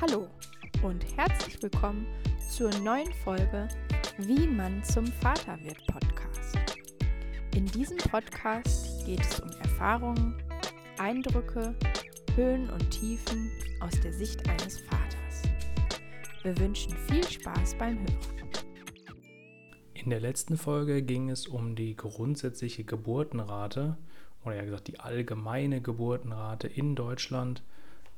Hallo und herzlich willkommen zur neuen Folge Wie man zum Vater wird Podcast. In diesem Podcast geht es um Erfahrungen, Eindrücke, Höhen und Tiefen aus der Sicht eines Vaters. Wir wünschen viel Spaß beim Hören. In der letzten Folge ging es um die grundsätzliche Geburtenrate oder ja gesagt die allgemeine Geburtenrate in Deutschland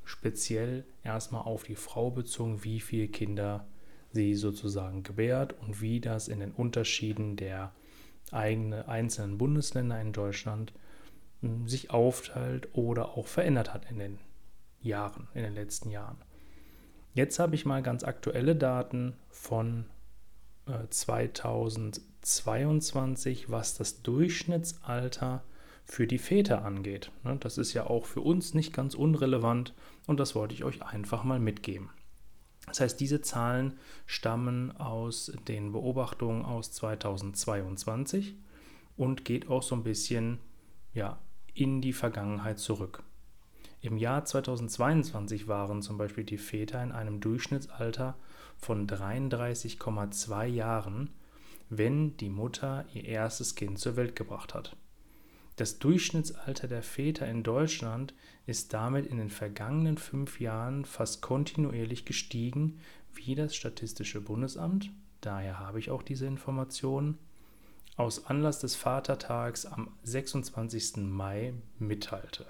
speziell erstmal auf die Frau bezogen, wie viele Kinder sie sozusagen gebärt und wie das in den Unterschieden der eigene, einzelnen Bundesländer in Deutschland hm, sich aufteilt oder auch verändert hat in den Jahren, in den letzten Jahren. Jetzt habe ich mal ganz aktuelle Daten von äh, 2022, was das Durchschnittsalter für die Väter angeht. Ne, das ist ja auch für uns nicht ganz unrelevant und das wollte ich euch einfach mal mitgeben. Das heißt, diese Zahlen stammen aus den Beobachtungen aus 2022 und geht auch so ein bisschen ja, in die Vergangenheit zurück. Im Jahr 2022 waren zum Beispiel die Väter in einem Durchschnittsalter von 33,2 Jahren, wenn die Mutter ihr erstes Kind zur Welt gebracht hat. Das Durchschnittsalter der Väter in Deutschland ist damit in den vergangenen fünf Jahren fast kontinuierlich gestiegen, wie das Statistische Bundesamt, daher habe ich auch diese Informationen, aus Anlass des Vatertags am 26. Mai mitteilte.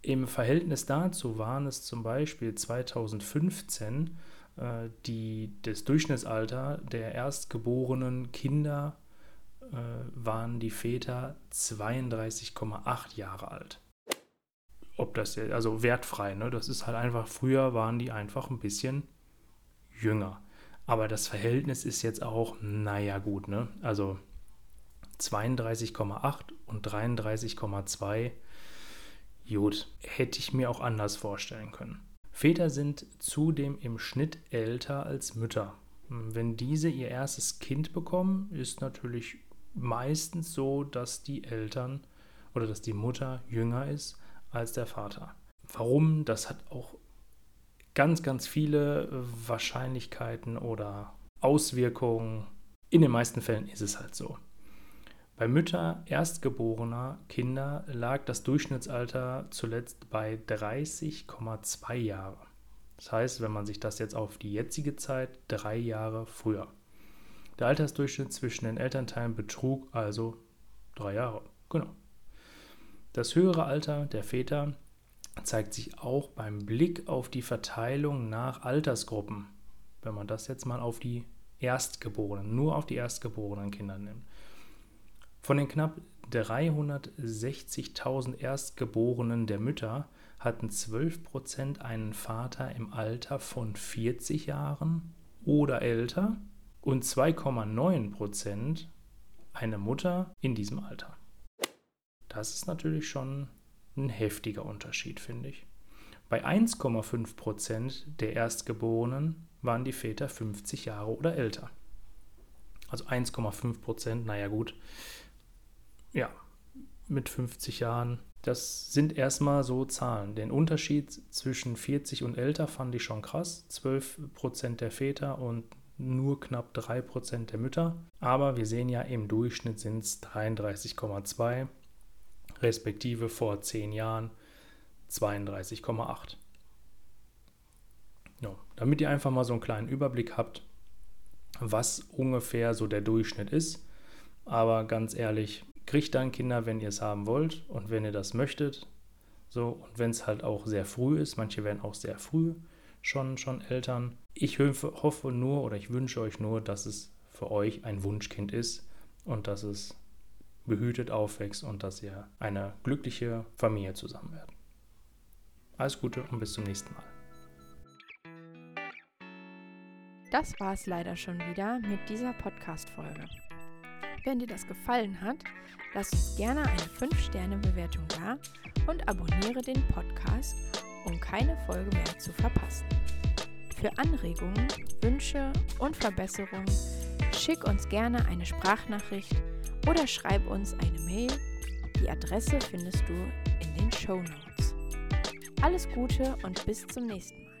Im Verhältnis dazu waren es zum Beispiel 2015 äh, die, das Durchschnittsalter der erstgeborenen Kinder waren die Väter 32,8 Jahre alt. Ob das also wertfrei, ne? Das ist halt einfach, früher waren die einfach ein bisschen jünger. Aber das Verhältnis ist jetzt auch, naja, gut, ne? Also 32,8 und 33,2, gut, hätte ich mir auch anders vorstellen können. Väter sind zudem im Schnitt älter als Mütter. Wenn diese ihr erstes Kind bekommen, ist natürlich meistens so, dass die Eltern oder dass die Mutter jünger ist als der Vater. Warum? Das hat auch ganz, ganz viele Wahrscheinlichkeiten oder Auswirkungen. In den meisten Fällen ist es halt so. Bei Mütter erstgeborener Kinder lag das Durchschnittsalter zuletzt bei 30,2 Jahre. Das heißt, wenn man sich das jetzt auf die jetzige Zeit, drei Jahre früher. Der Altersdurchschnitt zwischen den Elternteilen betrug also drei Jahre. Genau. Das höhere Alter der Väter zeigt sich auch beim Blick auf die Verteilung nach Altersgruppen. Wenn man das jetzt mal auf die Erstgeborenen, nur auf die erstgeborenen Kinder nimmt. Von den knapp 360.000 Erstgeborenen der Mütter hatten 12% einen Vater im Alter von 40 Jahren oder älter und 2,9 Prozent eine Mutter in diesem Alter. Das ist natürlich schon ein heftiger Unterschied, finde ich. Bei 1,5 Prozent der Erstgeborenen waren die Väter 50 Jahre oder älter. Also 1,5 Prozent, naja gut, ja, mit 50 Jahren. Das sind erstmal so Zahlen. Den Unterschied zwischen 40 und älter fand ich schon krass. 12 Prozent der Väter und nur knapp 3% der Mütter. Aber wir sehen ja, im Durchschnitt sind es 33,2, respektive vor 10 Jahren 32,8. No, damit ihr einfach mal so einen kleinen Überblick habt, was ungefähr so der Durchschnitt ist. Aber ganz ehrlich, kriegt dann Kinder, wenn ihr es haben wollt und wenn ihr das möchtet. So, und wenn es halt auch sehr früh ist, manche werden auch sehr früh schon, schon Eltern. Ich hoffe nur oder ich wünsche euch nur, dass es für euch ein Wunschkind ist und dass es behütet aufwächst und dass ihr eine glückliche Familie zusammen werdet. Alles Gute und bis zum nächsten Mal. Das war es leider schon wieder mit dieser Podcast-Folge. Wenn dir das gefallen hat, lass uns gerne eine 5-Sterne-Bewertung da und abonniere den Podcast um keine Folge mehr zu verpassen. Für Anregungen, Wünsche und Verbesserungen schick uns gerne eine Sprachnachricht oder schreib uns eine Mail. Die Adresse findest du in den Show Notes. Alles Gute und bis zum nächsten Mal.